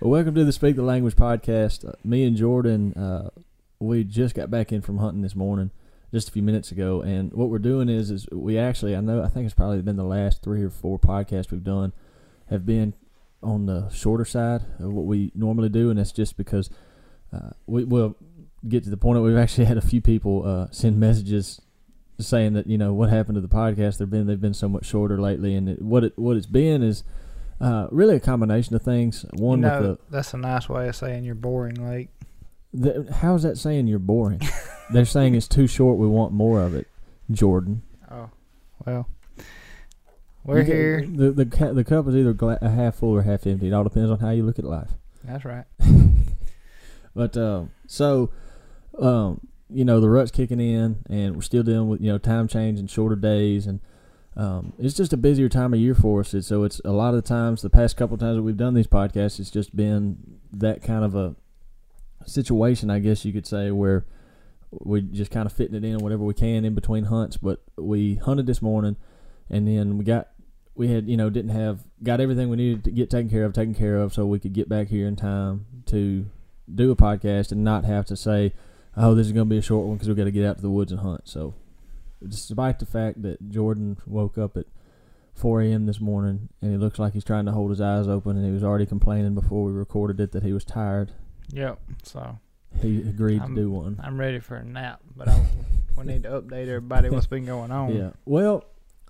Well, welcome to the Speak the Language podcast. Uh, me and Jordan, uh, we just got back in from hunting this morning, just a few minutes ago, and what we're doing is, is we actually, I know, I think it's probably been the last three or four podcasts we've done, have been on the shorter side of what we normally do, and that's just because uh, we will get to the point that we've actually had a few people uh, send messages saying that you know what happened to the podcast. They've been they've been so much shorter lately, and it, what it what it's been is uh, really a combination of things. One you know, with that's a nice way of saying you're boring. Like, the, the how's that saying you're boring? They're saying it's too short. We want more of it, Jordan. oh, well, we're get- here. The the the cup is either gla- a half full or half empty. It all depends on how you look at life. That's right. But um, so, um, you know, the rut's kicking in, and we're still dealing with you know time change and shorter days, and um, it's just a busier time of year for us. And so it's a lot of the times, the past couple of times that we've done these podcasts, it's just been that kind of a situation, I guess you could say, where we just kind of fitting it in whatever we can in between hunts. But we hunted this morning, and then we got we had you know didn't have got everything we needed to get taken care of taken care of so we could get back here in time to do a podcast and not have to say oh this is going to be a short one because we got to get out to the woods and hunt so despite the fact that jordan woke up at 4 a.m this morning and he looks like he's trying to hold his eyes open and he was already complaining before we recorded it that he was tired Yep. So he agreed I'm- to do one I'm ready for a nap, but I, we need to update everybody what's been going on. Yeah. Well,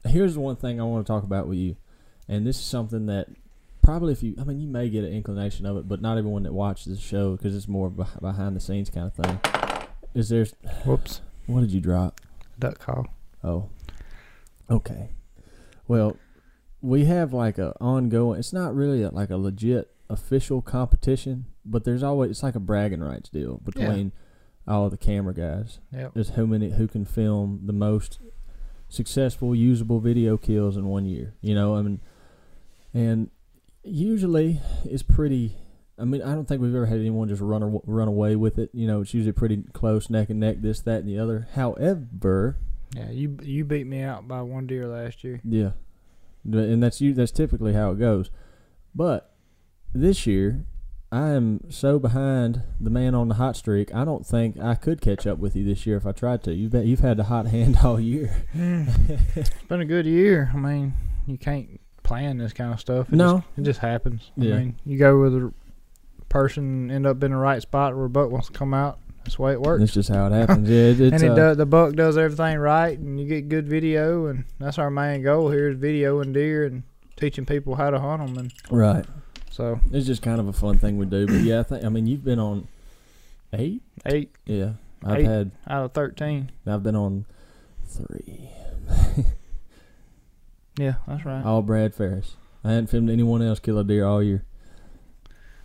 here's the one thing I want to talk about with you, and this is something that probably if you, I mean, you may get an inclination of it, but not everyone that watches the show because it's more beh- behind the scenes kind of thing. Is there? Whoops. What did you drop? Duck call. Oh. Okay. Well, we have like a ongoing. It's not really a, like a legit official competition, but there's always it's like a bragging rights deal between all of the camera guys. Yep. Just who many who can film the most successful usable video kills in one year. You know, I mean, and usually it's pretty. I mean, I don't think we've ever had anyone just run aw- run away with it. You know, it's usually pretty close, neck and neck, this, that, and the other. However, Yeah. You you beat me out by one deer last year. yeah, and that's you. That's typically how it goes. But this year, I am so behind the man on the hot streak. I don't think I could catch up with you this year if I tried to. You've been, you've had the hot hand all year. Hmm. it's been a good year. I mean, you can't plan this kind of stuff. It No. Just, it just happens. Yeah. I mean, you go with a person, end up in the right spot where a buck wants to come out. That's the way it works. That's just how it happens. Yeah, it, it's and it uh, does, the buck does everything right, and you get good video, and that's our main goal here is video and deer and teaching people how to hunt them. And right. so It's just kind of a fun thing we do. But yeah, I think I mean you've been on eight. eight Yeah, I've Eight. had out of thirteen. I've been on three. Yeah, that's right. All Brad Ferris. I hadn't filmed anyone else kill a deer all year.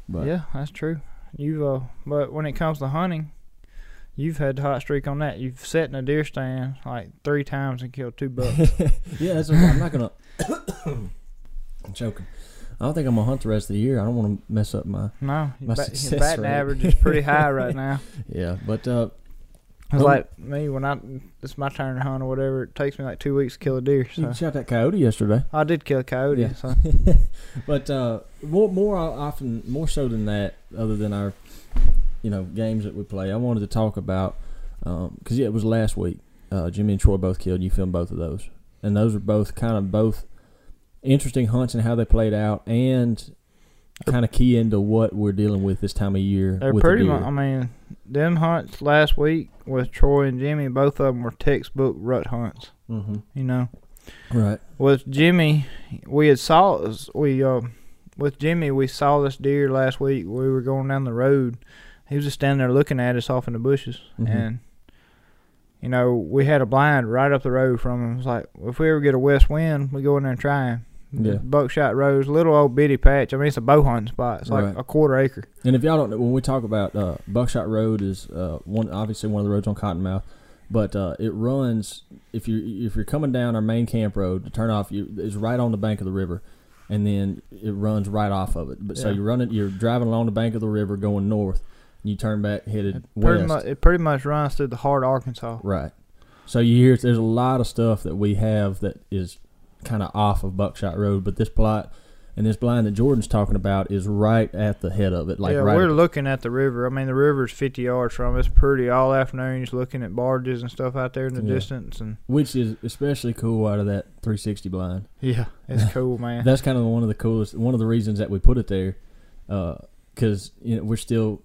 But yeah, that's true. You've uh, but when it comes to hunting, you've had the hot streak on that. You've sat in a deer stand like three times and killed two bucks. yeah, that's okay. I'm not gonna. I'm choking. I don't think I'm gonna hunt the rest of the year. I don't want to mess up my. no, My bat, batting rate. average is pretty high right now. Yeah, but uh, It's Oh. like me when I it's my turn to hunt or whatever. It takes me like two weeks to kill a deer. you shot that coyote yesterday. I did kill a coyote. Yeah. So but uh, more, more often, more so than that, other than our, you know, games that we play, I wanted to talk about because yeah, it was last week. Uh, Jimmy and Troy both killed. You filmed both of those, and those are both kind of both interesting hunts and how they played out, and kind of key into what we're dealing with this time of year. They're with the pretty deer. much. I mean, them hunts last week with Troy and Jimmy, both of them were textbook rut hunts. Mm-hmm. You know, Right. with Jimmy, we had saw we uh with Jimmy we saw this deer last week. We were going down the road. He was just standing there looking at us off in the bushes, Mhm. and you know we had a blind right up the road from him. It was like if we ever get a west wind, we go in there and try him. Yeah. Buckshot Road, little old bitty patch. I mean, it's a bow hunting spot. It's like Right. a quarter acre. And if y'all don't know, when we talk about uh, Buckshot Road is uh, one obviously one of the roads on Cottonmouth, but uh, it runs if you if you're coming down our main camp road to turn off, you is right on the bank of the river, and then it runs right off of it. But so you're running, you're driving along the bank of the river going north, and you turn back headed Pretty west. much, it pretty much runs through the heart of Arkansas. Right. So you hear there's a lot of stuff that we have that is kind of off of Buckshot Road, but this plot, and this blind that Jordan's talking about is right at the head of it, like yeah, right. we're looking at the river. I mean, the river's 50 yards from us. Pretty all afternoon. Just looking at barges and stuff out there in the Yeah. distance, and which is especially cool out of that 360 blind. yeah, it's cool, man. That's kind of one of the coolest. One of the reasons that we put it there, because you know we're still,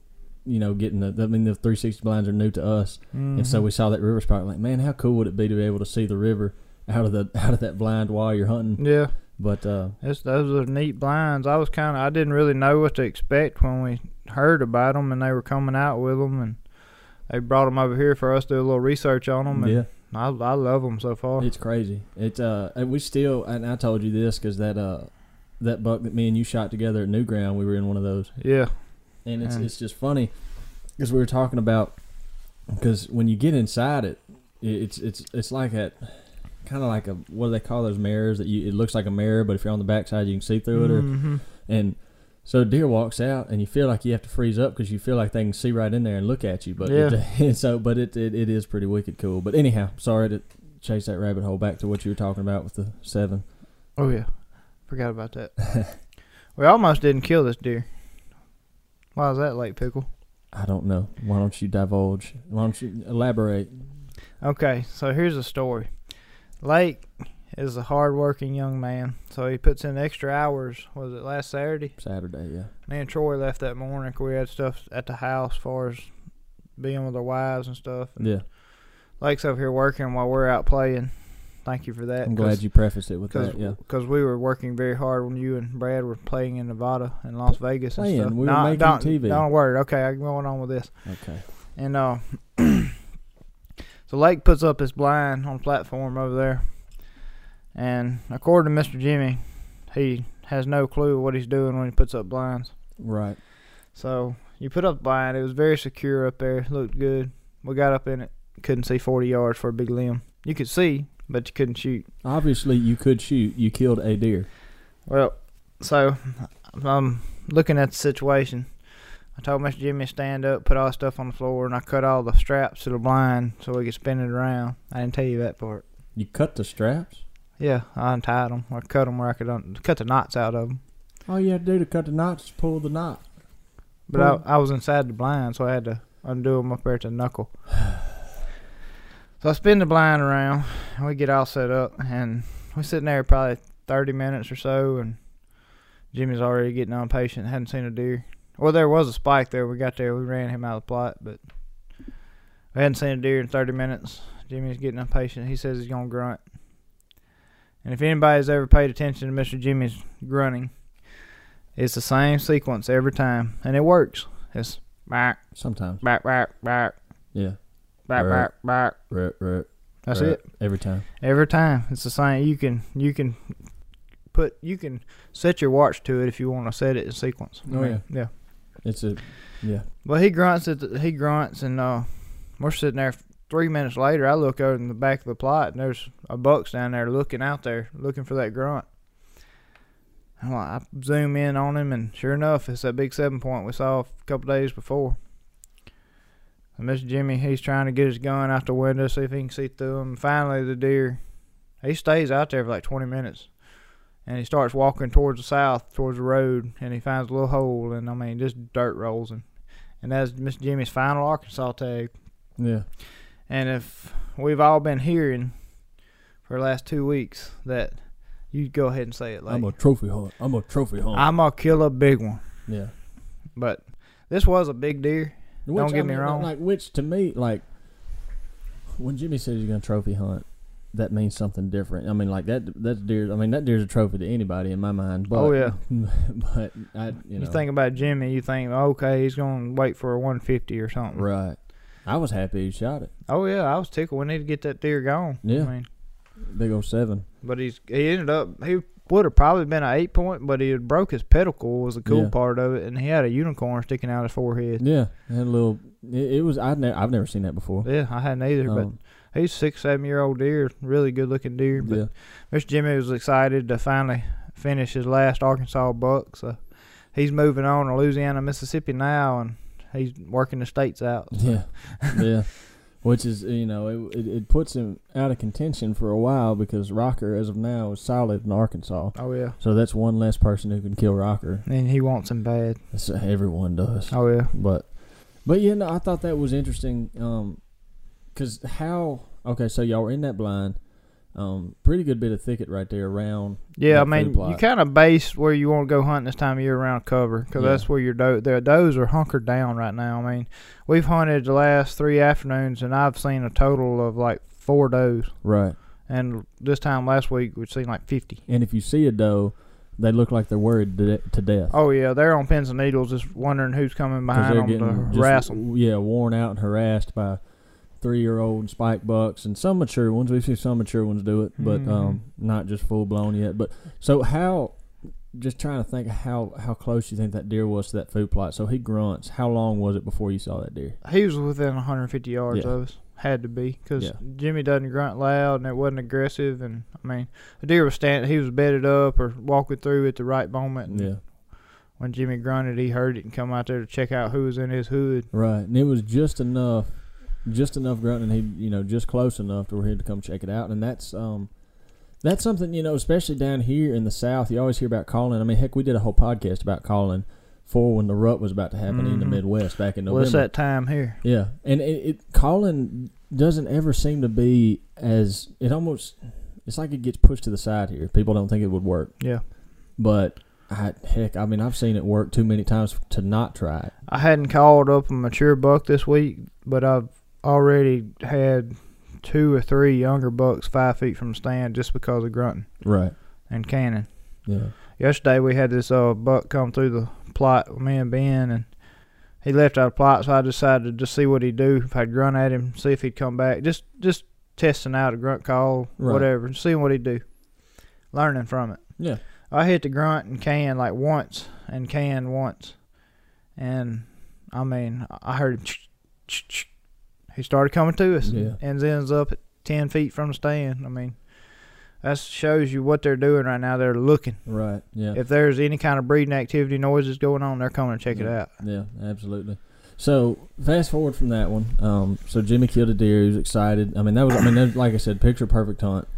you know, getting the. I mean, the 360 blinds are new to us, and so Mhm. we saw that river spot. Like, man, how cool would it be to be able to see the river out of the out of that blind while you're hunting? yeah, But uh, it's, those are neat blinds. I was kind of I didn't really know what to expect when we heard about them, and they were coming out with them, and they brought them over here for us to do a little research on them. And yeah, I I love them so far. it's crazy. It's uh, and we still. And I told you this because that uh, that buck that me and you shot together at New Ground, we were in one of those. yeah, and it's And- it's just funny because we were talking about because when you get inside it, it it's it's it's like a kind of like a what do they call those mirrors that you it looks like a mirror, but if you're on the backside you can see through it, or, Mhm. and so deer walks out and you feel like you have to freeze up because you feel like they can see right in there and look at you, but Yeah. it, so but it, it it is pretty wicked cool. But anyhow, sorry to chase that rabbit hole back to what you were talking about with the seven. Oh yeah, forgot about that. we almost didn't kill this deer. Why is that, late pickle? I don't know. Why don't you divulge? Why don't you elaborate? Okay, so here's the story. Lake is a hard-working young man, so he puts in extra hours. Was it last Saturday? Saturday, yeah. Me and Troy left that morning 'cause we had stuff at the house, as far as being with our wives and stuff. And Yeah, Lake's over here working while we're out playing. Thank you for that. I'm glad you prefaced it with that. Yeah. Because we were working very hard when you and Brad were playing in Nevada and Las Vegas and stuff. we were Nah, making don't, TV. Don't worry. Okay, I'm going on with this. Okay. And uh, so Lake puts up his blind on the platform over there, and according to Mr. Jimmy, he has no clue what he's doing when he puts up blinds. Right. So you put up blind. It was very secure up there. Looked good. We got up in it. Couldn't see 40 yards for a big limb. You could see, but you couldn't shoot. Obviously, you could shoot. You killed a deer. Well, so I'm looking at the situation. I told Mr. Jimmy to stand up, put all the stuff on the floor, and I cut all the straps to the blind so we could spin it around. I didn't tell you that part. You cut the straps. Yeah, I untied them. I cut them where I could un- cut the knots out of them. All you had to do to cut the knots is pull the knot. But I, I was inside the blind, so I had to undo them up there at the knuckle. So I spin the blind around, and we get all set up, and we're sitting there probably 30 minutes or so, and Jimmy's already getting impatient, hadn't seen a deer. Well, there was a spike there. We got there, we ran him out of the plot, but we hadn't seen a deer in 30 minutes. Jimmy's getting impatient. He says he's going to grunt. And if anybody's ever paid attention to Mr. Jimmy's grunting, it's the same sequence every time, and it works. It's back, Sometimes. back, back, back, Yeah. back, Right. back, back. Right, right, That's right. it. Every time. Every time, it's the same. You can you can put you can set your watch to it if you want to set it in sequence. I Oh, mean, yeah. It's a. Yeah. Well, he grunts. At the, he grunts, and uh, we're sitting there. Three minutes later, I look over in the back of the plot, and there's a buck's down there looking out there, looking for that grunt. I'm like, I zoom in on him, and sure enough, it's that big seven point we saw a couple days before. And Mr. Jimmy, he's trying to get his gun out the window, see if he can see through him. Finally, the deer, he stays out there for like 20 minutes. And he starts walking towards the south, towards the road, and he finds a little hole, and I mean, just dirt rolls him. And that's Mr. Jimmy's final Arkansas tag. Yeah. And if we've all been hearing for the last two weeks that you go ahead and say it like I'm a trophy hunt. I'm a trophy hunt. I'm gonna kill a big one. yeah. But this was a big deer. Which, Don't get I me wrong. Like, which to me, like, when Jimmy says he's going to trophy hunt, that means something different. I mean, like that. That deer. I mean, that deer's a trophy to anybody in my mind. But, Oh, yeah. But I, you You, think about Jimmy, you think, okay, he's gonna wait for a 150 or something. right. I was happy he shot it. Oh yeah, I was tickled. We need to get that deer gone. Yeah. I mean, Big old seven. but he's he ended up he would have probably been an eight point, but he had broke his pedicle was the cool Yeah. part of it, and he had a unicorn sticking out his forehead. Yeah, had a little. It, it was. I've never. I've never seen that before. Yeah, I hadn't either, but Um, he's six, seven year old deer, really good looking deer. But yeah. Mr. Jimmy was excited to finally finish his last Arkansas buck, so he's moving on to Louisiana, Mississippi now, and he's working the states out. Yeah, yeah. which is you know it, it, it puts him out of contention for a while because Rocker as of now is solid in Arkansas. Oh yeah, So that's one less person who can kill Rocker. and he wants him bad. That's, everyone does. Oh yeah, But but yeah, no, I thought that was interesting. Um, cause how okay, so y'all were in that blind. Um, pretty good bit of thicket right there around. yeah. I mean, you kind of base where you want to go hunting this time of year around cover because Yeah. that's where your doe. Their does are hunkered down right now. I mean, we've hunted the last three afternoons, and I've seen a total of like four does. Right. And this time last week, we've seen like fifty. And if you see a doe, they look like they're worried to, to death. Oh yeah, they're on pins and needles, just wondering who's coming behind them to harass them. yeah, worn out and harassed by three year old spike bucks and some mature ones. We've seen some mature ones do it, but Mhm. um, not just full blown yet. But so how? Just trying to think how how close you think that deer was to that food plot. So he grunts. How long was it before you saw that deer? He was within 150 yards Yeah. of us. Had to be because Yeah. Jimmy doesn't grunt loud and it wasn't aggressive. And I mean, the deer was standing. He was bedded up or walking through at the right moment. And Yeah, When Jimmy grunted, he heard it and come out there to check out who was in his hood. right. And it was just enough, just enough grunting. And he you know just close enough to where he'd to come check it out. And that's um. That's something you know, especially down here in the South. You always hear about calling. I mean, heck, we did a whole podcast about calling for when the rut was about to happen in the Mhm. Midwest back in November. it's that time here. Yeah, and it, it calling doesn't ever seem to be as it almost. It's like it gets pushed to the side here. People don't think it would work, Yeah. but I, heck, I mean, I've seen it work too many times to not try it. I hadn't called up a mature buck this week, but I've already had two or three younger bucks five feet from the stand just because of grunting Right. and canning. Yeah. Yesterday we had this uh buck come through the plot with me and Ben, and he left out of plot, so I decided to just see what he'd do if I'd grunt at him, see if he'd come back, just just testing out a grunt call, Right. whatever, seeing what he'd do, learning from it. Yeah. I hit the grunt and can like once and can once, and I mean I heard him. He started coming to us, Yeah. and ends up at ten feet from the stand. I mean, that shows you what they're doing right now. They're looking. Right. Yeah. If there's any kind of breeding activity noises going on, they're coming to check it out. Yeah, absolutely. So fast forward from that one. Um, so Jimmy killed a deer. He was excited. I mean, that was. I mean, that, like I said, picture perfect hunt.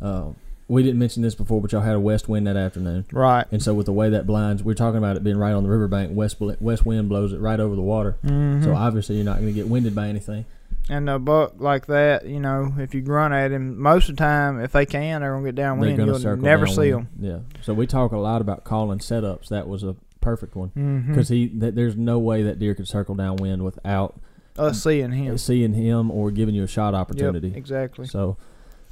Uh, we didn't mention this before, but y'all had a west wind that afternoon, Right. and so with the way that blinds, we're talking about it being right on the riverbank. West west wind blows it right over the water. Mm-hmm. So obviously you're not going to get winded by anything. And a buck like that, you know, if you grunt at him, most of the time, if they can, they're gonna get downwind. to You'll never see them. Yeah. So we talk a lot about calling setups. That was a perfect one because he th- there's no way that deer could circle downwind without us seeing him. seeing him or giving you a shot Yep, opportunity. exactly. So,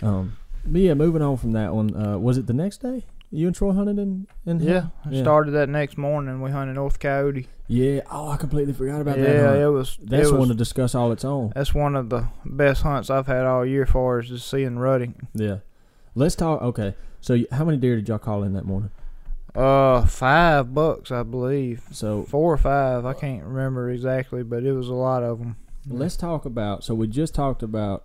um, but yeah, moving on from that one. Uh, was it the next day you and Troy hunted in? in Yeah, Yeah. started that next morning. We hunted North Coyote. Yeah. Oh, I completely forgot about that. yeah, it was. That's it was, one to discuss all its own. That's one of the best hunts I've had all year. For is just seeing rutting. Yeah. Let's talk. Okay. So, how many deer did y'all call in that morning? Uh, five bucks, I believe. So, Four or five, I can't remember exactly, but it was a lot of them. Let's talk about. So we just talked about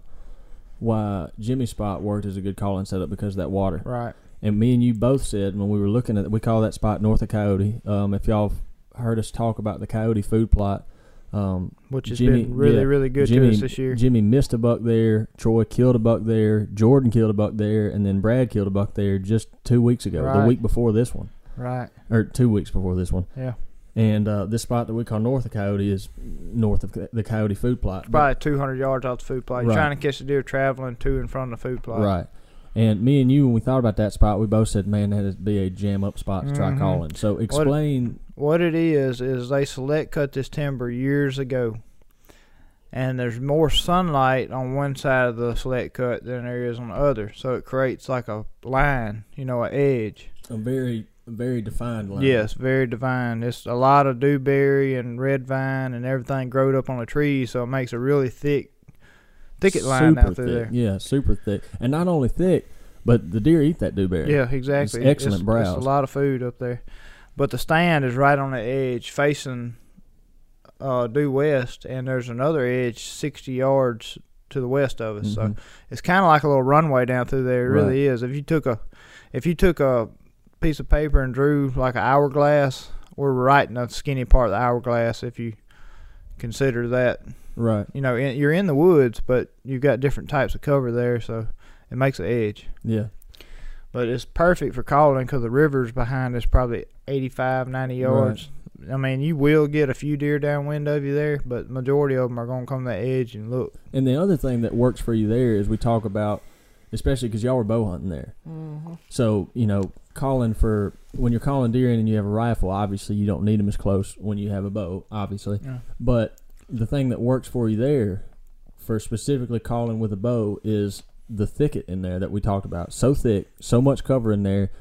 why Jimmy Spot worked as a good calling setup because of that water. Right. And me and you both said when we were looking at, we call that spot north of Coyote. Um, if y'all heard us talk about the Coyote food plot, um, Which has Jimmy- been really, yeah, really good Jimmy, to us this year. Jimmy missed a buck there. Troy killed a buck there. Jordan killed a buck there, and then Brad killed a buck there just two weeks ago, the week before this one, Right. or two weeks before this one. Yeah. And uh, this spot that we call north of Coyote is north of the Coyote food plot. But- Probably 200 yards off the food plot. You're Right. trying to catch a deer traveling to and from the food plot. Right. And me and you, when we thought about that spot, we both said, "Man, that'd be a jam up spot to try Mhm. calling." So explain. What it is is they select cut this timber years ago, and there's more sunlight on one side of the select cut than there is on the other, so it creates like a line, you know, an edge. a very, very defined line. Yes, very divine. It's a lot of dewberry and red vine and everything growed up on the trees, so it makes a really thick thicket line super out through thick. there. Yeah, super thick, and not only thick, but the deer eat that dewberry. Yeah, exactly. It's excellent it's, browse. It's a lot of food up there, but the stand is right on the edge, facing uh, due west, and there's another edge sixty yards to the west of us. So Mhm. it's kind of like a little runway down through there. It Right. really is. If you took a, if you took a piece of paper and drew like an hourglass, we're right in the skinny part of the hourglass. If you consider that. Right. You know, in, you're in the woods, but you've got different types of cover there, so it makes an edge. Yeah. But it's perfect for calling because the river's behind us, probably 85, 90 yards. I mean, you will get a few deer downwind of you there, but majority of them are going to come to the edge and look. And the other thing that works for you there is we talk about, especially because y'all were bow hunting there. Mm-hmm. So you know, calling for when you're calling deer in and you have a rifle, obviously you don't need them as close when you have a bow, obviously. Yeah. But the thing that works for you there, for specifically calling with a bow, is the thicket in there that we talked about. So thick, so much cover in there.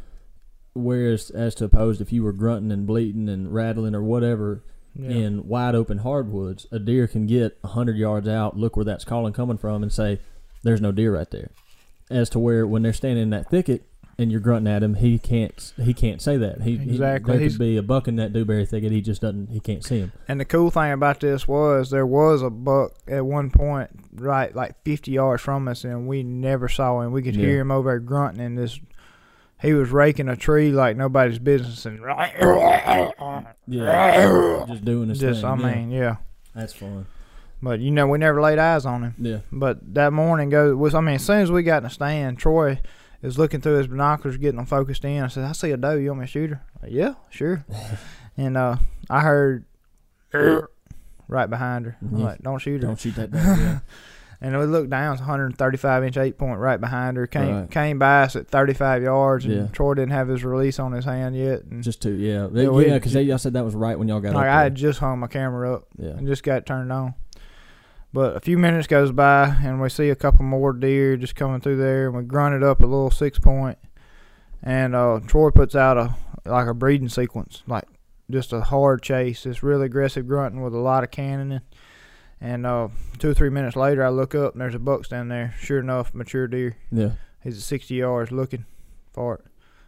Whereas, as to opposed, if you were grunting and bleating and rattling or whatever Yeah. in wide open hardwoods, a deer can get hundred yards out, look where that's calling coming from, and say, "There's no deer right there." As to where when they're standing in that thicket and you're grunting at him, he can't he can't say that. He he- Exactly. there He's- could be a buck in that dewberry thicket. He just doesn't. He can't see him. And the cool thing about this was there was a buck at one point right like 50 yards from us, and we never saw him. We could Yeah. hear him over there grunting, and this he was raking a tree like nobody's business, and Yeah, just doing his just thing. I yeah. mean, yeah. that's fun. But you know, we never laid eyes on him. Yeah, But that morning goes I mean, as soon as we got in the stand, Troy is looking through his binoculars, getting them focused in. I said, "I see a doe. You want me to shoot her?" Yeah, sure. and uh, I heard right behind her. I'm like, "Don't shoot her." don't shoot that down. Yeah. And we looked down, it's 135 inch eight point right behind her. Came Right. came by us at 35 yards, and Yeah. Troy didn't have his release on his hand yet. And Just to yeah, Yeah, yeah, because y'all said that was right when y'all got like up I had just hung my camera up there. and just got it turned on. But a few minutes goes by, and we see a couple more deer just coming through there, and we grunted up a little six point, and uh, Troy puts out a like a breeding sequence, like just a hard chase, this really aggressive grunting with a lot of cannoning. And uh, two or three minutes later, I look up and there's a buck standing there. Sure enough, mature deer. Yeah, He's at 60 yards looking for it.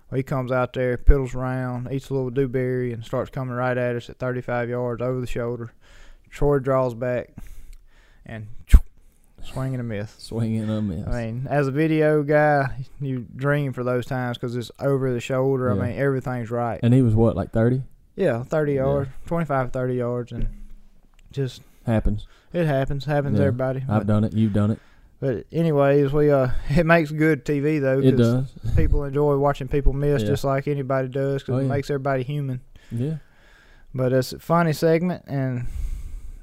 Well, he comes out there, piddles around, eats a little dewberry, and starts coming right at us at 35 yards over the shoulder. Troy draws back and swing and a miss. swinging and a miss. I mean, as a video guy, you dream for those times because it's over the shoulder. Yeah. I mean, everything's right. and he was what, like thirty? Yeah, 30 Yeah. yards, 25, 30 yards, and just Happens. it happens. Happens to Yeah. everybody. I've But, done it. You've done it. but anyways, we uh, it makes good TV though. It 'cause does. people enjoy watching people miss just like anybody does because Oh, it makes everybody human. Yeah. But it's a funny segment, and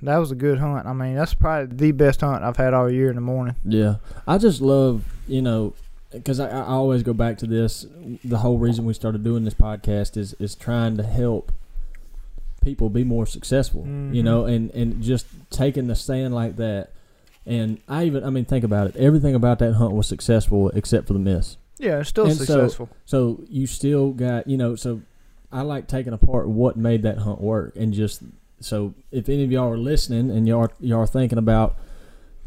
that was a good hunt. I mean, that's probably the best hunt I've had all year in the morning. Yeah, I just love you know because I, I always go back to this. The whole reason we started doing this podcast is is trying to help people be more successful. You Mhm. know, and and just taking the stand like that. And I even I mean think about it. Everything about that hunt was successful except for the miss. Yeah, it's still And so- successful. So you still got you know so I like taking apart what made that hunt work and just so if any of y'all are listening and y'all are, y'all are thinking about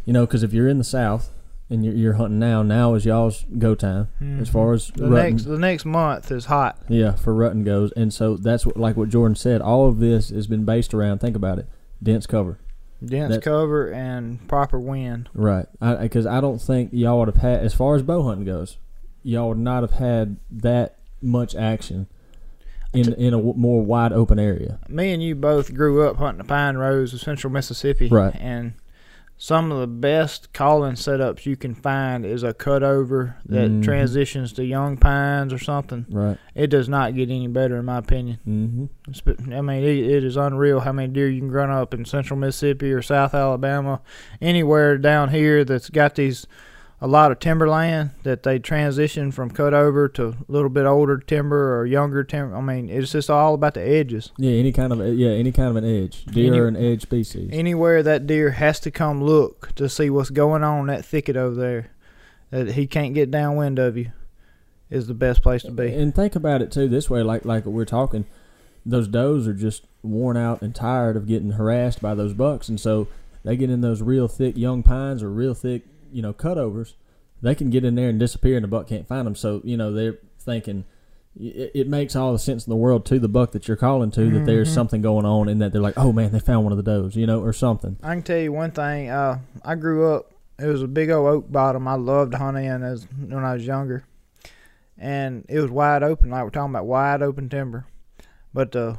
you know because if you're in the south and you're, you're hunting now now is y'all's go time as Mhm. far as the rutting, next the next month is hot. yeah for rutting goes and so that's what like what Jordan said all of this has been based around think about it dense cover Dense That's- cover and proper wind. right because I, don't think y'all would have had as far as bow hunting goes y'all would not have had that much action in in a more wide open area Me and you both grew up hunting the pine rows of central Mississippi. Right. And some of the best calling setups you can find is a cutover that Mhm. transitions to young pines or something. right It does not get any better, in my opinion. mm-hmm. I mean, it, it is unreal how many deer you can run up in central Mississippi or South Alabama, anywhere down here that's got these a lot of timberland that they transition from cut over to a little bit older timber or younger timber. I mean, it's just all about the edges. Yeah, any kind of yeah, any kind of an edge. Deer Any- are an edge species. Anywhere that deer has to come look to see what's going on in that thicket over there, that he can't get downwind of you, is the best place to be. And think about it too this way, like like we're talking, those does are just worn out and tired of getting harassed by those bucks, and so they get in those real thick young pines or real thick, you know, cutovers. They can get in there and disappear, and the buck can't find them. So you know they're thinking. It, it makes all the sense in the world to the buck that you're calling to that there's Mhm. something going on, and that they're like, oh man, they found one of the does, you know, or something. I can tell you one thing. Uh, I grew up. It was a big old oak bottom. I loved hunting in as when I was younger, and it was wide open. Like we're talking about wide open timber, but the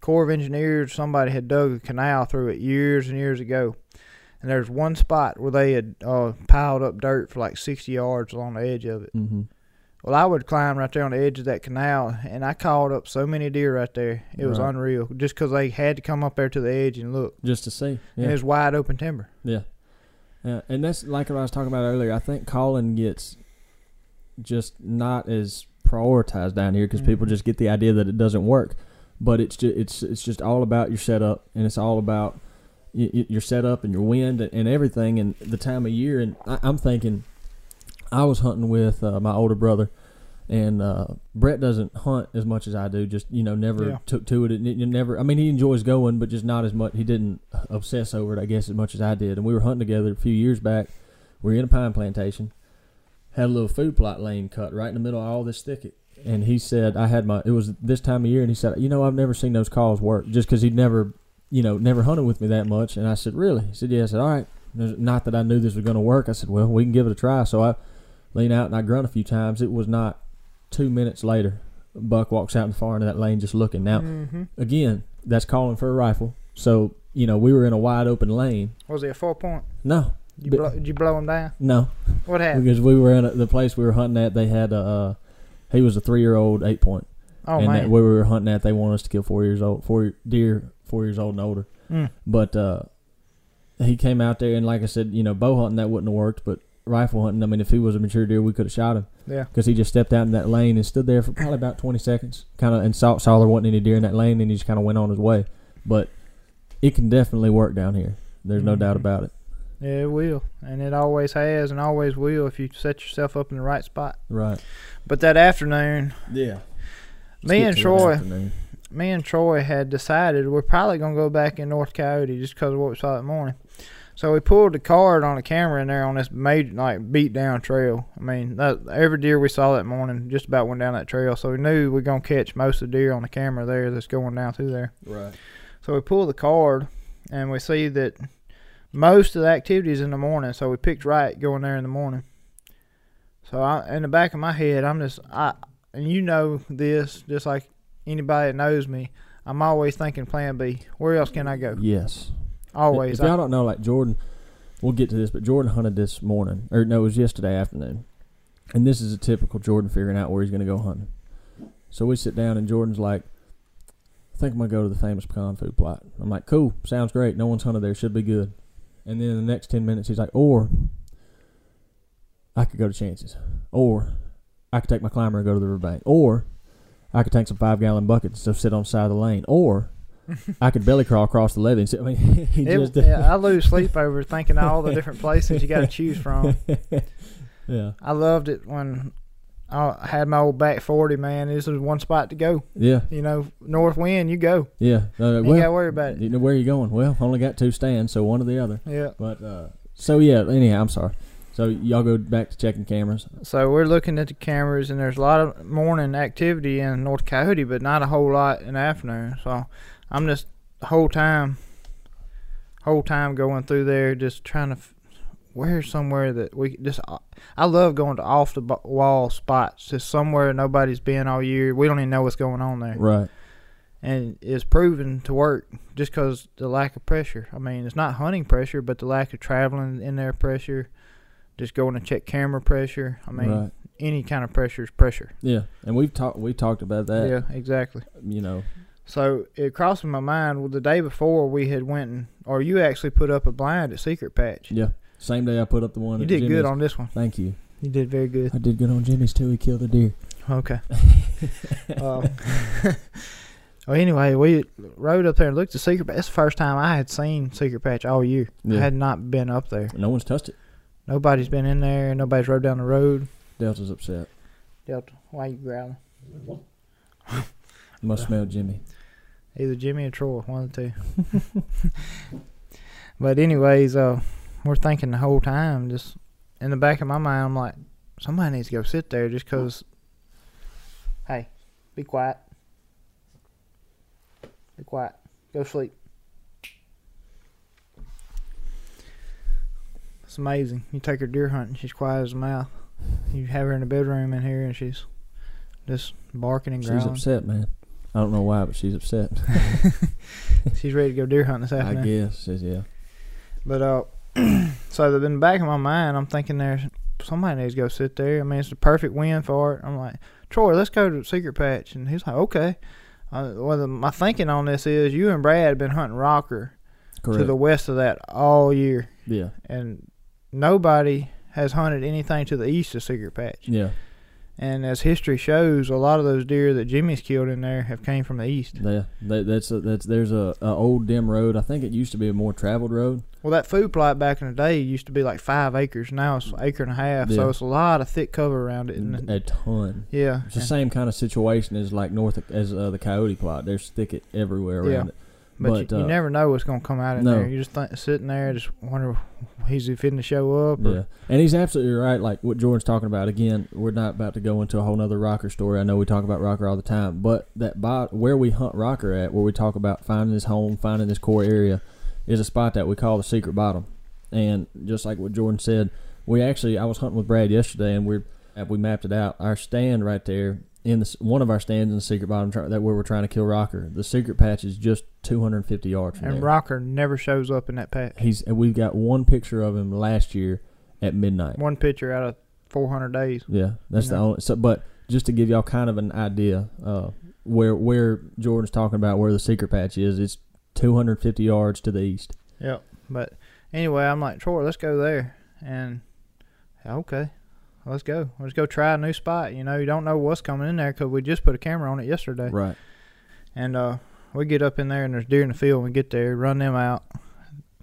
Corps of Engineers, somebody had dug a canal through it years and years ago. And there's one spot where they had uh, piled up dirt for like 60 yards along the edge of it. Mm-hmm. Well, I would climb right there on the edge of that canal, and I caught up so many deer right there. It was Right. unreal, just 'cause they had to come up there to the edge and look. Just to see. And Yeah. it was wide open timber. Yeah. Yeah, and that's like what I was talking about earlier. I think calling gets just not as prioritized down here because people Mhm. just get the idea that it doesn't work. But it's just it's it's just all about your setup, and it's all about your setup and your wind and, and everything, and the time of year. And I, I'm thinking, I was hunting with uh, my older brother, and uh, Brett doesn't hunt as much as I do. Just you know, never Yeah. took to it. And never. I mean, he enjoys going, but just not as much. He didn't obsess over it, I guess, as much as I did. And we were hunting together a few years back. We were in a pine plantation, had a little food plot lane cut right in the middle of all this thicket. And he said, I had my, it was this time of year, and he said, you know, I've never seen those calls work just because he'd never, you know, never hunted with me that much. And I said, really? He said, yeah. I said, all right. Not that I knew this was going to work. I said, well, we can give it a try. So I lean out and I grunt a few times. It was not two minutes later. Buck walks out in the far end of that lane just looking. Now, mm-hmm. again, that's calling for a rifle. So, you know, we were in a wide open lane. Was it a four point? No, You But- blow, did you blow him down? no, What happened? because we were in a, the place we were hunting at. They had a, uh, he was a three year old eight point, Oh and man. that, where we were hunting at, they wanted us to kill four years old, four deer, four years old and older. Mm. But uh, he came out there, and like I said, you know, bow hunting that wouldn't have worked, but rifle hunting, I mean, if he was a mature deer, we could have shot him Yeah. because he just stepped out in that lane and stood there for probably about twenty seconds, kind of, and saw, saw there wasn't any deer in that lane, and he just kind of went on his way. But it can definitely work down here. There's no doubt Mhm. about it. Yeah, it will, and it always has, and always will if you set yourself up in the right spot. Right. But that afternoon, Yeah. me and Troy, Afternoon. Me and Troy had decided we're probably gonna go back in North Coyote just because of what we saw that morning. So we pulled the card on the camera in there on this major like beat down trail. I mean, that, every deer we saw that morning just about went down that trail. So we knew we are gonna catch most of the deer on the camera there that's going down through there. Right. So we pull the card and we see that most of the activity is in the morning. So we picked right going there in the morning. So I, in the back of my head, I'm just I and you know this just like anybody that knows me. I'm always thinking Plan B. Where else can I go? Yes. Always. If y'all don't know, like Jordan, we'll get to this, but Jordan hunted this morning, or no, it was yesterday afternoon, and this is a typical Jordan figuring out where he's going to go hunting. So we sit down, and Jordan's like, "I think I'm gonna go to the famous pecan food plot." I'm like, "Cool, sounds great. No one's hunted there, should be good." And then in the next ten minutes, he's like, "Or I could go to Chances, or I could take my climber and go to the riverbank, or I could take some five gallon buckets and sit on the side of the lane, or." I could belly crawl across the levee and sit. I mean, It- yeah, I lose sleep over thinking all the different places you got to choose from. yeah, I loved it when I had my old back 40, man. This was one spot to go. yeah, You know, north wind, you go. yeah. Uh, You ain't got to worry about it. you know where you going? Well, only got two stands, so one or the other. Yeah. But uh, so yeah. Anyhow, I'm sorry. So y'all go back to checking cameras. So we're looking at the cameras, and there's a lot of morning activity in North Coyote, but not a whole lot in the afternoon. So I'm just the whole time, whole time going through there, just trying to. F- Where's somewhere that we just? Uh, I love going to off the wall spots, just somewhere nobody's been all year. We don't even know what's going on there, Right. and it's proven to work just because the lack of pressure. I mean, it's not hunting pressure, but the lack of traveling in there pressure. Just going to check camera pressure. I mean, right. any kind of pressure is pressure. Yeah. And we've talked. We talked about that. Yeah, exactly. You know. So it crossed my mind. Well, the day before we had went and, or you actually put up a blind at Secret Patch. Yeah. Same day I put up the one. You did good on this one. Thank you. You did very good. I did good on Jimmy's too. He killed a deer. Okay. um, well, anyway, we rode up there and looked at Secret Patch. It's the first time I had seen Secret Patch all year. Yeah. I had not been up there. No one's touched it. Nobody's been in there. Nobody's rode down the road. Delta's upset. Delta, why you growling? Must smell Jimmy. Either Jimmy or Troy, one of the two. but anyways, uh, we're thinking the whole time, just in the back of my mind, I'm like, somebody needs to go sit there, just 'cause. Hey, be quiet. Be quiet. Go sleep. It's amazing. You take her deer hunting, she's quiet as a mouse. You have her in the bedroom in here, and she's just barking and growling. She's upset, man. I don't know why, but she's upset. She's ready to go deer hunting this afternoon. I guess. Says, yeah. But uh, so in the back of my mind, I'm thinking there's somebody needs to go sit there. I mean, it's the perfect win for it. I'm like, Troy, let's go to the secret patch, and he's like, okay. Uh, well, the, my thinking on this is you and Brad have been hunting rocker Correct. to the west of that all year, yeah. and nobody has hunted anything to the east of secret patch. Yeah. And as history shows, a lot of those deer that Jimmy's killed in there have came from the east. Yeah. That, that's a, that's there's a, a old dim road. I think it used to be a more traveled road. Well, that food plot back in the day used to be like five acres. Now it's an acre and a half, Yeah. so it's a lot of thick cover around it. And A ton. yeah, It's the same kind of situation as like north of, as uh, the coyote plot. There's thicket everywhere around Yeah. it. But, but, you, you uh, never know what's gonna come out in no. there. You're just think, sitting there, just wonder he's fitting to show up. Or, Yeah, and he's absolutely right. Like what Jordan's talking about. Again, we're not about to go into a whole nother rocker story. I know we talk about rocker all the time, but that bot where we hunt rocker at, where we talk about finding this home, finding this core area, is a spot that we call the secret bottom. And just like what Jordan said, we actually I was hunting with Brad yesterday, and we're we mapped it out. Our stand right there in the one of our stands in the secret bottom try- that where we're trying to kill rocker. The secret patch is just 250 yards from and there. Rocker never shows up in that patch. He's and we've got one picture of him last year at midnight. One picture out of 400 days. Yeah, that's the know? only. So, but just to give y'all kind of an idea, uh, where where Jordan's talking about where the secret patch is, it's 250 yards to the east. Yep. But anyway, I'm like Troy, let's go there. And okay, let's go. Let's go try a new spot. You know, you don't know what's coming in there because we just put a camera on it yesterday. Right. And uh, we get up in there and there's deer in the field. We get there, run them out.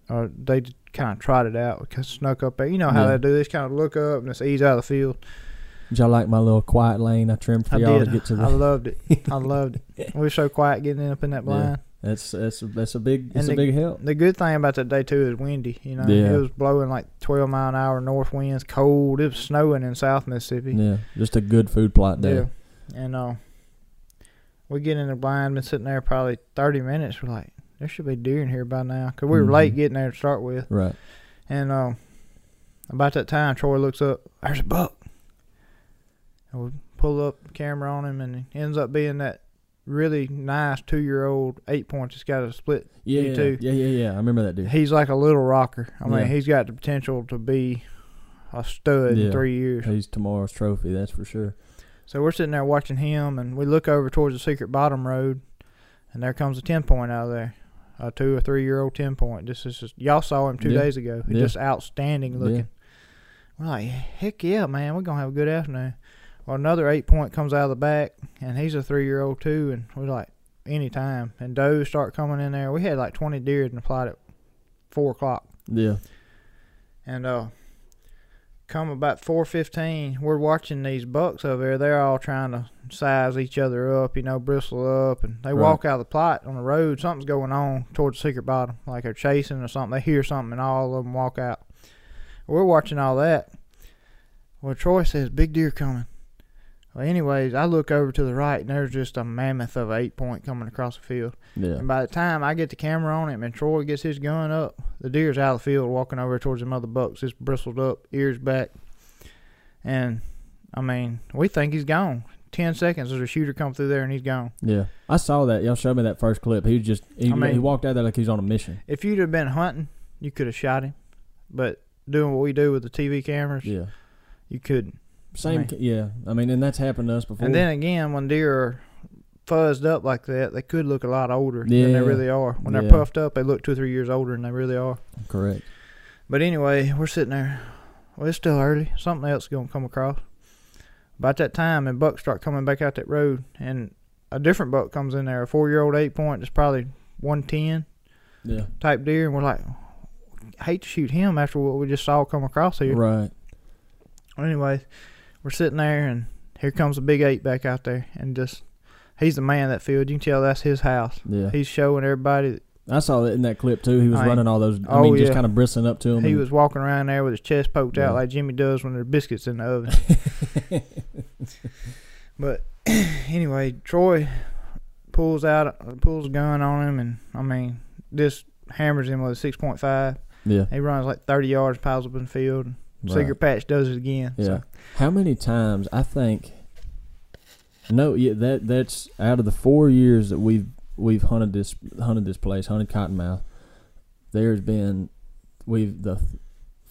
Or they kind of trotted out, snuck up there. You know how Yeah. they do. They just kind of look up and just ease out of the field. Did y'all like my little quiet lane I trimmed for I y'all did. to get to I loved it. I loved it. We were so quiet getting up in that Yeah. That's that's that's a big And it's a the- big help. The good thing about that day too is windy. You know, Yeah. it was blowing like 12 mile an hour north winds, cold. It was snowing in South Mississippi. Yeah, just a good food plot day. Yeah. And uh, we get in the blind, been sitting there probably 30 minutes. We're like, there should be deer in here by now. Because we were Mhm. late getting there to start with. Right. And uh, about that time, Troy looks up, there's a buck. And we pull up camera on him, and it ends up being that really nice two year old eight point that's got a split. Yeah, Me yeah, too. yeah, yeah. I remember that dude. He's like a little rocker. I mean, Yeah. he's got the potential to be a stud Yeah. in three years. He's tomorrow's trophy, that's for sure. So we're sitting there watching him, and we look over towards the secret bottom road, and there comes a ten point out of there, a two or three year old ten point. This is just, y'all saw him two Yeah. days ago. He's just outstanding looking. We're like, heck yeah, man, we're gonna have a good afternoon. Well, another eight point comes out of the back, and he's a three year old too, and we're like, anytime. And does start coming in there. We had like twenty deer in the plot at four o'clock. Yeah. And uh come about four fifteen, we're watching these bucks over there. They're all trying to size each other up, you know, bristle up and they Right. walk out of the plot on the road, something's going on towards the secret bottom. Like they're chasing or something. They hear something and all of them walk out. We're watching all that. Well Troy says, Big deer coming. Well anyways, I look over to the right and there's just a mammoth of eight point coming across the field. Yeah. And by the time I get the camera on him and Troy gets his gun up, the deer's out of the field walking over towards them other bucks, just bristled up, ears back. And I mean, we think he's gone. Ten seconds, there's a shooter come through there and he's gone. Yeah. I saw that. Y'all showed me that first clip. He was just he, I mean- he walked out there like he's on a mission. If you'd have been hunting, you could have shot him. But doing what we do with the TV cameras, Yeah. you couldn't. Same. mean- yeah. I mean, and that's happened to us before. And then again, when deer are fuzzed up like that, they could look a lot older than they really are. When they're puffed up, they look two or three years older than they really are. correct. But anyway, we're sitting there. Well, it's still early. Something else is gonna come across. About that time, and bucks start coming back out that road, and a different buck comes in there, a four-year-old eight point, that's probably one ten Yeah. type deer, and we're like, hate to shoot him after what we just saw come across here. Right. Anyway, we're sitting there, and here comes a big eight back out there, and just he's the man of that field. You can tell that's his house. Yeah. He's showing everybody. I saw that in that clip too. He was I running all those. I Oh, mean, just kind of bristling up to him. He was walking around there with his chest poked Yeah. out like Jimmy does when there's biscuits in the oven. But anyway, Troy pulls out, pulls a gun on him, and I mean, this hammers him with a six point five. yeah. He runs like thirty yards, piles up in the field. Right. Secret Patch does it again. Yeah. So, How many times I think No, yeah, that that's out of the four years that we've we've hunted this hunted this place, hunted Cottonmouth. There's been we've the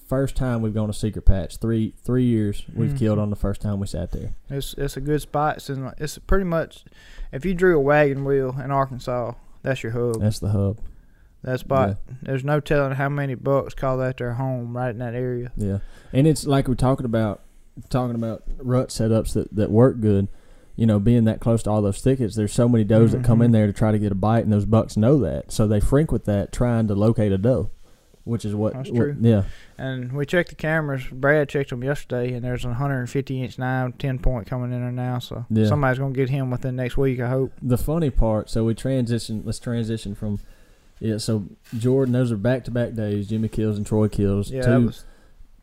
first time we've gone to secret patch three three years we've Mhm. killed on the first time we sat there. It's it's a good spot. It's, in, it's pretty much if you drew a wagon wheel in Arkansas, that's your hub. That's the hub. That spot. There's no telling how many bucks call that their home right in that area. Yeah, and it's like we're talking about talking about rut setups that that work good. You know, being that close to all those thickets, there's so many does that come in Mhm. there to try to get a bite, and those bucks know that, so they frequent that trying to locate a doe, which is what. That's what- true. yeah, And we checked the cameras. Brad checked them yesterday, and there's a 150 inch nine, 10 point coming in there now. So Yeah. somebody's gonna get him within next week. I hope. the funny part. So we transition. Let's transition from. Yeah, so Jordan, those are back to back days. Jimmy kills and Troy kills. Yeah, two that was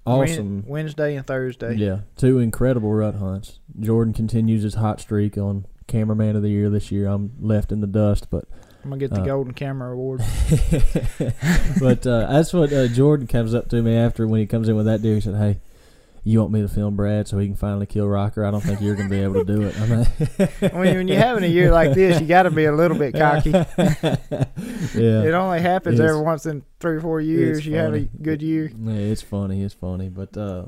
awesome. Wednesday and Thursday. Yeah, two incredible rut hunts. Jordan continues his hot streak on cameraman of the year this year. I'm left in the dust, but I'm gonna get the Uh, Golden Camera Award. but uh, that's what uh, Jordan comes up to me after when he comes in with that deer. He said, "Hey, you want me to film Brad so he can finally kill Rocker? I don't think you're gonna be able to do it." I mean, when, when you're having a year like this, you got to be a little bit cocky. yeah, It only happens It's- every once in three or four years. You have a good year. Yeah, it's funny. It's funny, but uh,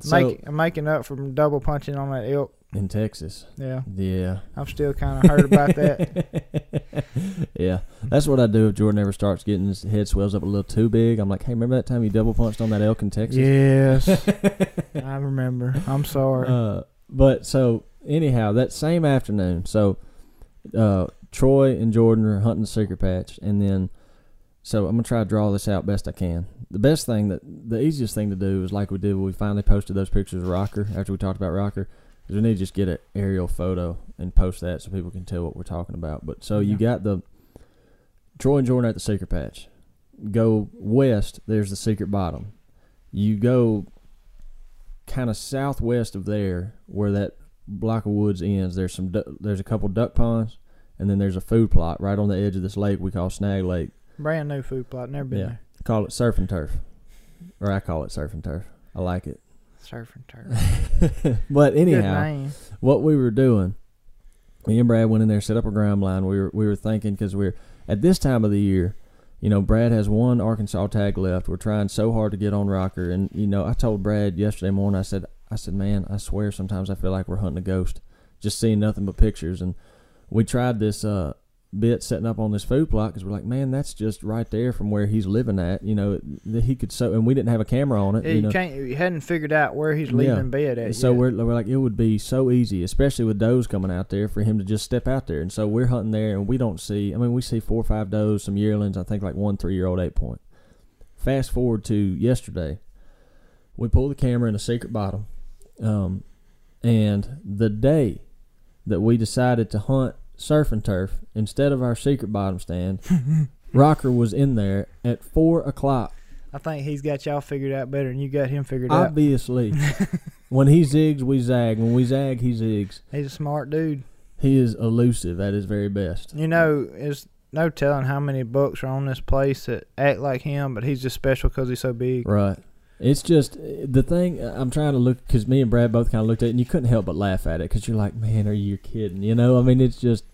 so Make, I'm making up from double punching on that elk. In Texas, Yeah, yeah, I'm still kind of hurt about that. yeah, that's what I do if Jordan ever starts getting his head swells up a little too big. I'm like, hey, remember that time you double punched on that elk in Texas? Yes, I remember. I'm sorry. Uh, but so anyhow, that same afternoon, so uh, Troy and Jordan are hunting the secret patch, and then so I'm gonna try to draw this out best I can. The best thing that the easiest thing to do is like we did when we finally posted those pictures of Rocker after we talked about Rocker. We need to just get an aerial photo and post that so people can tell what we're talking about. But so you got the Troy and Jordan at the secret patch. Go west, there's the secret bottom. You go kind of southwest of there, where that block of woods ends. There's some du- there's a couple duck ponds, and then there's a food plot right on the edge of this lake we call Snag Lake. Brand new food plot. Never been Yeah. there. Call it surf and turf, or I call it surf and turf. I like it. Surf and turf. but anyhow, what we were doing, me and Brad went in there, set up a ground line. We were we were thinking because we're at this time of the year, you know, Brad has one Arkansas tag left. We're trying so hard to get on Rocker, and you know, I told Brad yesterday morning. I said, I said, man, I swear sometimes I feel like we're hunting a ghost, just seeing nothing but pictures. And we tried this uh, bit setting up on this food plot because we're like, man, that's just right there from where he's living at. You know, that he could so, and we didn't have a camera on it. Yeah, you know, can't. You hadn't figured out where he's Yeah. leaving bed at. so yet. we're, we're like, it would be so easy, especially with does coming out there, for him to just step out there. And so we're hunting there, and we don't see. I mean, we see four or five does, some yearlings. I think like one three year old eight point. Fast forward to yesterday, we pull the camera in a secret bottom, um, and the day that we decided to hunt surf and turf instead of our secret bottom stand, Rocker was in there at four o'clock. I think he's got y'all figured out better than you got him figured out. Obviously, when he zigs, we zag. When we zag, he zigs. He's a smart dude. He is elusive at his very best. You know, there's no telling how many bucks are on this place that act like him, but he's just special because he's so big. Right. It's just the thing. I'm trying to look because me and Brad both kind of looked at it, and you couldn't help but laugh at it because you're like, "Man, are you kidding?" You know. I mean, it's just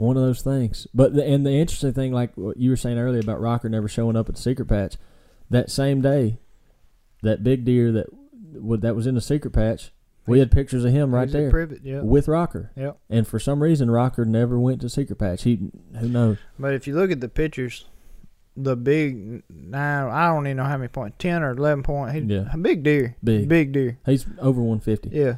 one of those things. But the, and the interesting thing, like what you were saying earlier about Rocker never showing up at the secret patch, that same day, that big deer that would that was in the secret patch, we had pictures of him right there Privet, yeah. with Rocker. Yep. And for some reason, Rocker never went to secret patch. He, who knows? But if you look at the pictures, the big nine, I don't even know how many point, ten or eleven point. He's Yeah. a big deer, Big. big deer. He's over 150. Yeah,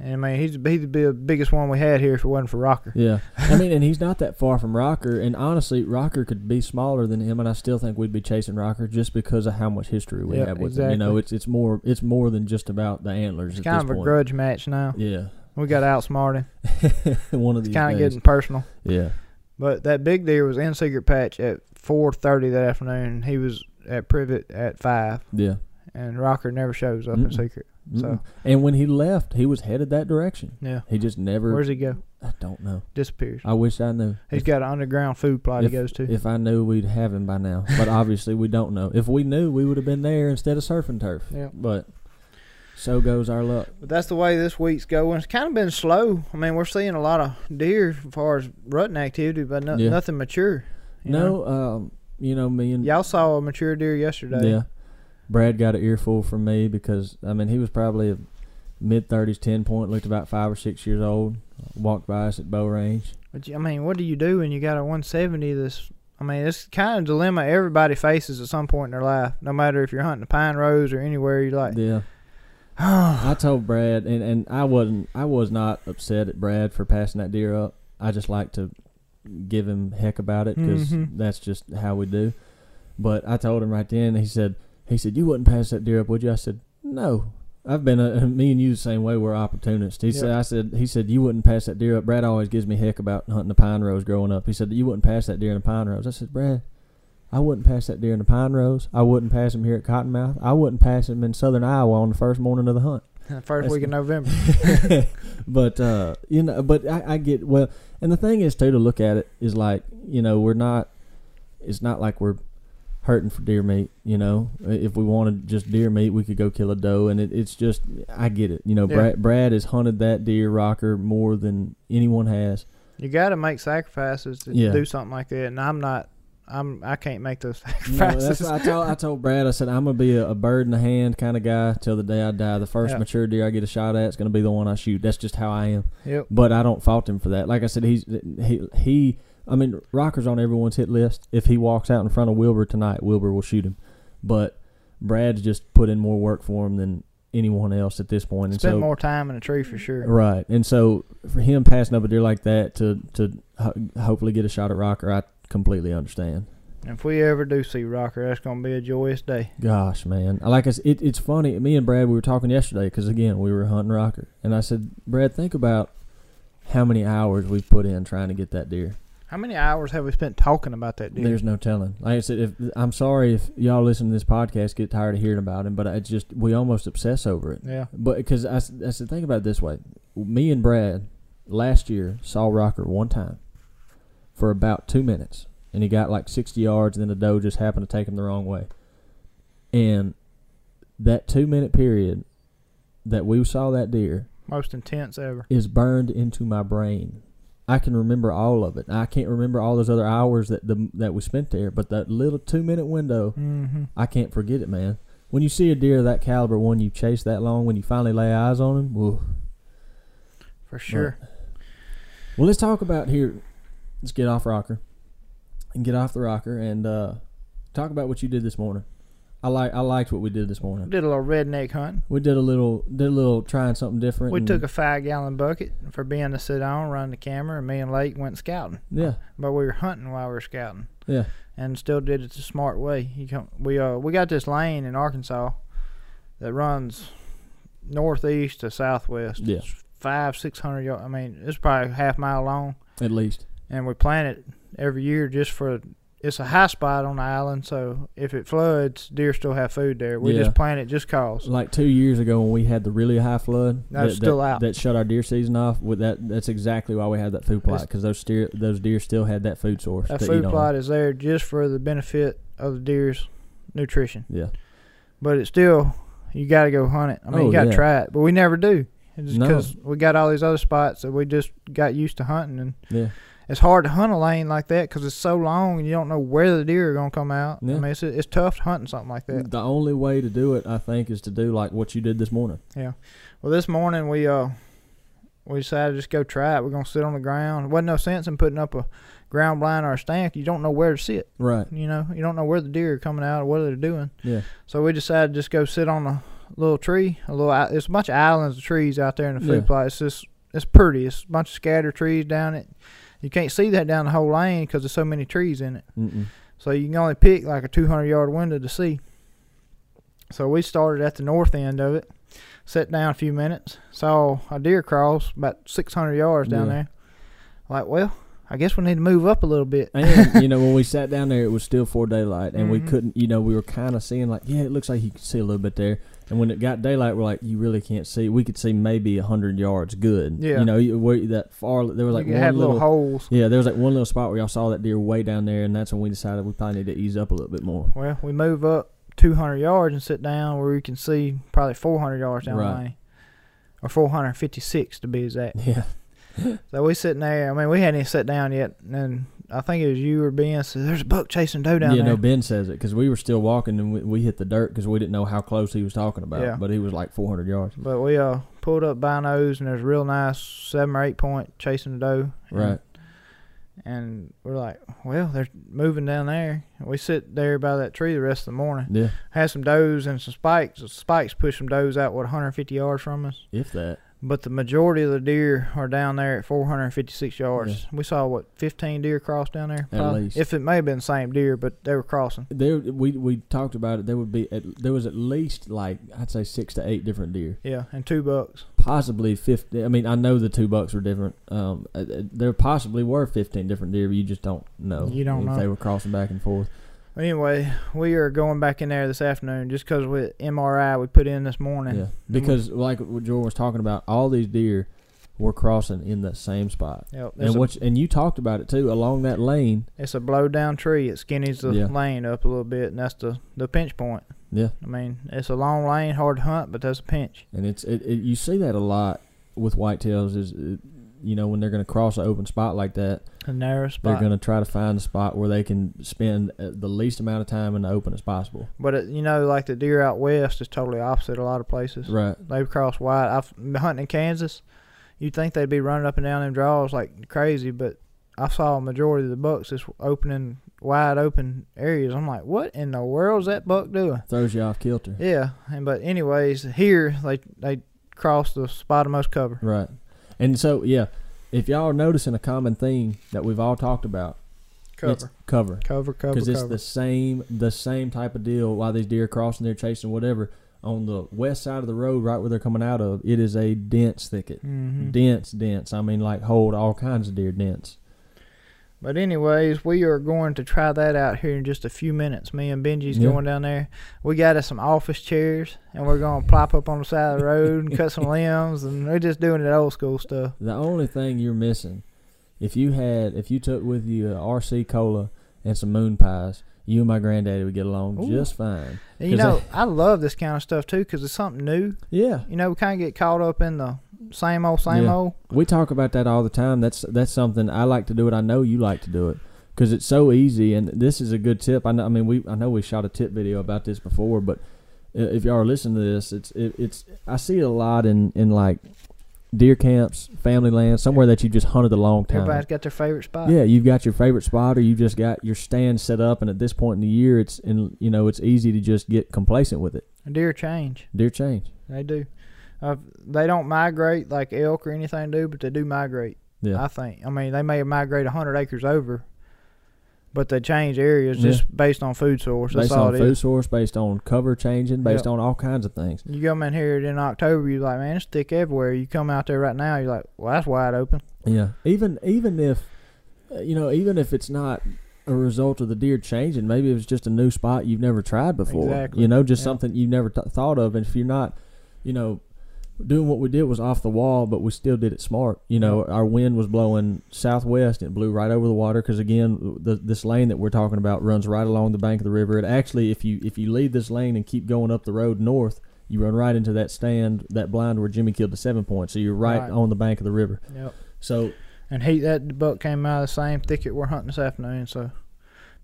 and I mean he's he'd be the biggest one we had here if it wasn't for Rocker. Yeah, I mean, and he's not that far from Rocker. And honestly, Rocker could be smaller than him, and I still think we'd be chasing Rocker just because of how much history we Yeah, have with him. You know, it's it's more it's more than just about the antlers. It's kind of a point. grudge match now. Yeah, We got to outsmart him. one of It's these kind of getting personal. Yeah, But that big deer was in secret patch at four thirty that afternoon. He was at privet at five, yeah. and Rocker never shows up in Mm-mm. secret. So and when he left, he was headed that direction. yeah, He just never. where's he go? I don't know. Disappears. I wish I knew. He's If- got an underground food plot he goes to. If I knew, we'd have him by now. But obviously, we don't know. If we knew, we would have been there instead of surfing turf. Yeah. But So goes our luck. But that's the way this week's going. It's kind of been slow. I mean, we're seeing a lot of deer as far as rutting activity, but no, Yeah. nothing mature. you know? No, um, you know me and Y'all saw a mature deer yesterday. Yeah. Brad got an earful from me because I mean he was probably a mid thirties, ten point, looked about five or six years old. Walked by us at bow range. But I mean, what do you do when you got a 170 This I mean, it's kind of dilemma everybody faces at some point in their life, no matter if you're hunting the Pine Rose or anywhere you like. Yeah. I told Brad and, and I wasn't I was not upset at Brad for passing that deer up. I just like to give him heck about it because Mhm. that's just how we do. But I told him right then. He said he said you wouldn't pass that deer up, would you? I said no. I've been a, me and you the same way. We're opportunists. He said I said he said you wouldn't pass that deer up. Brad always gives me heck about hunting the pine rose growing up. He said that you wouldn't pass that deer in the pine rose. I said Brad. I wouldn't pass that deer in the pine rose. I wouldn't pass him here at Cottonmouth. I wouldn't pass him in southern Iowa on the first morning of the hunt. First That's- week of November. but uh, you know, but I, I get well, and the thing is too to look at it is like you know we're not. It's not like we're hurting for deer meat. You know, if we wanted just deer meat, we could go kill a doe, and it, it's just I get it. You know, Yeah. Brad, Brad has hunted that deer rocker more than anyone has. You got to make sacrifices to Yeah. do something like that, and I'm not. I'm. I can't make those You know, that's sacrifices. what I told I told Brad. I said I'm gonna be a, a bird in the hand kind of guy till the day I die. The first mature deer I get a shot at is gonna be the one I shoot. That's just how I am. yep. But I don't fault him for that. Like I said, he's he he. I mean, Rocker's on everyone's hit list. If he walks out in front of Wilbur tonight, Wilbur will shoot him. But Brad's just put in more work for him than anyone else at this point. And Spent so, more time in a tree for sure. right, and so for him passing up a deer like that to to ho- hopefully get a shot at Rocker, I completely understand. If we ever do see Rocker, that's gonna be a joyous day. Gosh, man, I like I said, it, it's funny. Me and Brad, we were talking yesterday because again, we were hunting Rocker, and I said, Brad, think about how many hours we've put in trying to get that deer. How many hours have we spent talking about that deer? There's no telling. Like I said, if I'm sorry if y'all listen to this podcast get tired of hearing about him, but it's just we almost obsess over it. yeah. But because I said, think about it this way: me and Brad last year saw Rocker one time for about two minutes, and he got like 60 yards, and then the doe just happened to take him the wrong way. And that two minute period that we saw that deer Most intense ever. is burned into my brain. I can remember all of it. I can't remember all those other hours that the that we spent there, but that little two minute window, Mm-hmm. I can't forget it, man. When you see a deer of that caliber, one you chase that long, when you finally lay eyes on him, woo. For sure. Well, let's talk about here. Let's get off rocker, and get off the rocker, and uh, talk about what you did this morning. I like I liked what we did this morning. Did a little redneck hunting. We did a little did a little trying something different. We took a five gallon bucket for Ben to sit on, run the camera, and me and Lake went scouting. yeah But we were hunting while we were scouting. yeah and still did it the smart way. You come, we uh we got this lane in Arkansas that runs northeast to southwest. Yeah. It's five six hundred yards. I mean, it's probably half mile long, at least and we plant it every year just for. It's a high spot on the island, so if it floods, deer still have food there. We Yeah. just plant it just cause. like two years ago when we had the really high flood That's that, still that, out. that shut our deer season off with that that's exactly why we had that food plot because those deer those deer still had that food source That food plot is there just for the benefit of the deer's nutrition. yeah But it's still, you got to go hunt it. I mean, Oh, you got to yeah. try it, but we never do. It's No. because we got all these other spots that we just got used to hunting, and yeah it's hard to hunt a lane like that because it's so long and you don't know where the deer are gonna come out. Yeah. I mean, it's it's tough hunting something like that. the only way to do it I think is to do like what you did this morning Yeah. Well, this morning we uh we decided to just go try it. We're gonna sit on the ground. It wasn't no sense in putting up a ground blind or a stand. You don't know where to sit. right You know, you don't know where the deer are coming out or what they're doing. yeah So we decided to just go sit on a little tree, a little. It's a bunch of islands of trees out there in the food Yeah. plot. It's just it's pretty. It's a bunch of scattered trees down it. You can't see that down the whole lane because there's so many trees in it. Mm-mm. So you can only pick like a 200 yard window to see. So we started at the north end of it, sat down a few minutes, saw a deer cross about 600 yards down Yeah. there. Like, well, I guess we need to move up a little bit. and you know when we sat down there it was still for daylight and we Mhm. couldn't you know we were kind of seeing like yeah it looks like you can see a little bit there and when it got daylight we're like you really can't see we could see maybe a hundred yards good Yeah. you know you- where that far there was like you one had little, little holes. yeah there was like one little spot where y'all saw that deer way down there and that's when we decided we probably need to ease up a little bit more Well, we move up 200 yards and sit down where you can see probably 400 yards down Right. the lane, or 456 to be exact. Yeah. So we sitting there. I mean, we hadn't even sat down yet, and then I think it was you or Ben said, "There's a buck chasing doe down yeah, there." Yeah, no, Ben says it because we were still walking and we, we hit the dirt because we didn't know how close he was talking about. Yeah. But he was like 400 yards. But we uh pulled up binos and there's a real nice seven or eight point chasing the doe. And- Right. And we're like, well, they're moving down there. And we sit there by that tree the rest of the morning. Yeah. Had some does and some spikes. The spikes push some does out what 150 yards from us. If that. But the majority of the deer are down there at 456 yards. We saw what 15 deer cross down there. At least. If it may have been the same deer, but they were crossing. There, we we talked about it. There would be at, there was at least like I'd say six to eight different deer, Yeah, and two bucks. possibly fifty. I mean, I know the two bucks were different. Um, uh, uh, there possibly were fifteen different deer, but you just don't know. You don't if know. they were crossing back and forth. Anyway, we are going back in there this afternoon just because with MRI we put in this morning. Yeah, because like what Jordan was talking about, all these deer were crossing in the same spot. Yep, And what and you talked about it too along that lane. it's a blow down tree. It skinnies the Yeah. lane up a little bit, and that's the, the pinch point. Yeah, I mean, it's a long lane, hard to hunt, but that's a pinch. and it's it, it you see that a lot with whitetails is uh, you know when they're going to cross an open spot like that, A narrow spot, they're going to try to find a spot where they can spend uh, the least amount of time in the open as possible. but it, you know, like the deer out west is totally opposite a lot of places. Right. they've crossed wide. I've been hunting in Kansas. You'd think they'd be running up and down them draws like crazy, but I saw a majority of the bucks just opening wide open areas. I'm like, what in the world's that buck doing? Throws you off kilter. Yeah, and but anyways, here they they cross the spot of most cover. Right. And so yeah, if y'all are noticing a common theme that we've all talked about, it's Cover, cover. cover, cover, because it's the same the same type of deal while these deer are crossing they're chasing whatever. On the west side of the road right where they're coming out of it is a dense thicket. Hmm dense dense. I mean like hold all kinds of deer dense But anyways, we are going to try that out here in just a few minutes. Me and Benji's going down there. We got us some office chairs, and we're going to plop up on the side of the road and cut some limbs, and we're just doing it old school stuff. the only thing you're missing if you had if you took with you a rc cola and some moon pies you and my granddaddy would get along Ooh. just fine And you know, I love this kind of stuff too because it's something new. yeah You know, we kind of get caught up in the same old, same Yeah. old. We talk about that all the time. That's that's something I like to do it. I know you like to do it because it's so easy. And this is a good tip. I know. I mean, we I know we shot a tip video about this before, but uh, if y'all are listening to this, it's it, it's I see it a lot in in like deer camps, family land, somewhere that you just hunted a long time. Everybody's got their favorite spot. Yeah, you've got your favorite spot, or you just got your stand set up, and at this point in the year, it's and you know it's easy to just get complacent with it. Deer change. Deer change. They do. Uh, they don't migrate like elk or anything do, but they do migrate. Yeah, I think. I mean, they may migrate hundred acres over, but they change areas Yeah. just based on food source. That's based all on food is. source, based on cover changing, based Yep. on all kinds of things. You come in here in October, you're like, man, it's thick everywhere. You come out there right now, you're like, well, that's wide open. Yeah, even even if you know, even if it's not a result of the deer changing, maybe it was just a new spot you've never tried before. Exactly. You know, just Yeah. something you've never th- thought of. And if you're not, you know, doing what we did was off the wall, but we still did it smart. You know, our wind was blowing southwest and it blew right over the water because again, the, this lane that we're talking about runs right along the bank of the river. It actually, if you if you leave this lane and keep going up the road north. You run right into that stand, that blind where Jimmy killed the seven point. So you're right, Right. on the bank of the river. Yep. So And he that buck came out of the same thicket we're hunting this afternoon, so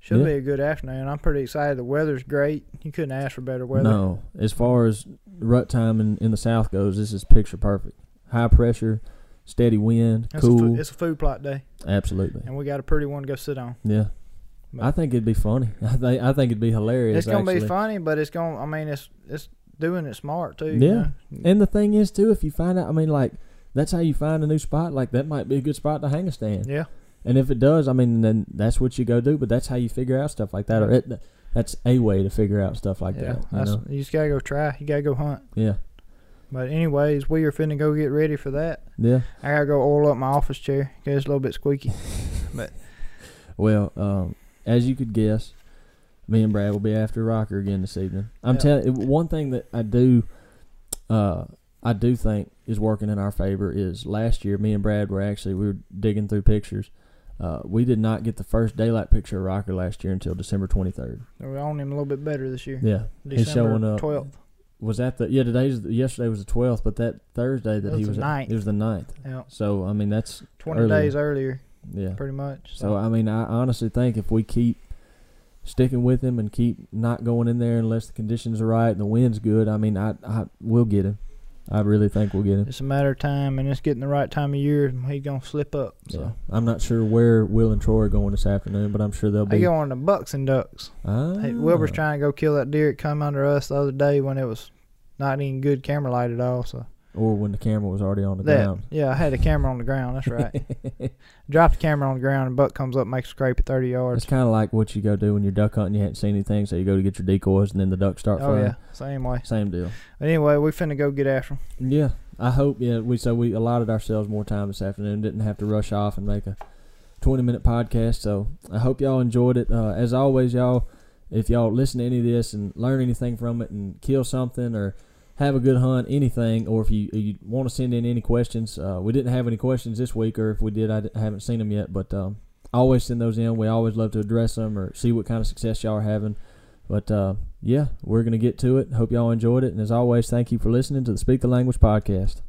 should Yeah. be a good afternoon. I'm pretty excited. The weather's great. You couldn't ask for better weather. No, as far as rut time in, in the south goes, this is picture perfect. High pressure, steady wind, It's, a cool. food, it's a food plot day, Absolutely, and we got a pretty one to go sit on. yeah. But- I think it'd be funny. I think I think it'd be hilarious. It's gonna actually. be funny, but it's gonna. I mean, it's it's doing it smart too. you Yeah. know? And the thing is too, if you find out, I mean, like that's how you find a new spot. Like that might be a good spot to hang a stand. Yeah. And if it does, I mean, then that's what you go do. But that's how you figure out stuff like that, or it, that's a way to figure out stuff like yeah. that. You you just gotta go try. You gotta go hunt. Yeah, But anyways, we are finna go get ready for that. yeah. I gotta go oil up my office chair. 'cause it's a little bit squeaky. But. Well, um, as you could guess, me and Brad will be after Rocker again this evening. I'm Yeah. telling one thing that I do, uh, I do think is working in our favor is last year me and Brad were actually we were digging through pictures. Uh, we did not get the first daylight picture of Rocker last year until December 23rd. We're on him a little bit better this year. Yeah, he's December showing up. 12th. Was that the yeah? Today's yesterday was the 12th, but that Thursday that was he the was at, ninth. it was the 9th. Yeah. So I mean that's 20 Earlier. days earlier, yeah. pretty much. So I mean, I honestly think if we keep sticking with him and keep not going in there unless the conditions are right and the wind's good, I mean, I, I we'll get him. I really think we'll get him. it's a matter of time, and it's getting the right time of year. He's gonna slip up. So Yeah. I'm not sure where Will and Troy are going this afternoon, but I'm sure they'll they be. go on the bucks and ducks. Ah. Hey, Wilbur's trying to go kill that deer. It come under us the other day when it was not even good camera light at all. So Or when the camera was already on the that ground. yeah, I had the camera on the ground. That's right. Drop the camera on the ground, and buck comes up, makes a scrape at 30 yards. It's kind of like what you go do when you're duck hunting. You hadn't seen anything, so you go to get your decoys, and then the ducks start Oh flying. yeah, same way. Same deal. But anyway, we finna go get after 'em. Yeah, I hope. Yeah, we so we allotted ourselves more time this afternoon. Didn't have to rush off and make a twenty minute podcast. So I hope y'all enjoyed it. Uh, as always, y'all, if y'all listen to any of this and learn anything from it and kill something or have a good hunt, anything, or if you you want to send in any questions, uh, we didn't have any questions this week, or if we did, I haven't seen them yet. But um, always send those in. We always love to address them or see what kind of success y'all are having. But uh, yeah, we're gonna get to it. Hope y'all enjoyed it, and as always, thank you for listening to the Speak the Language podcast.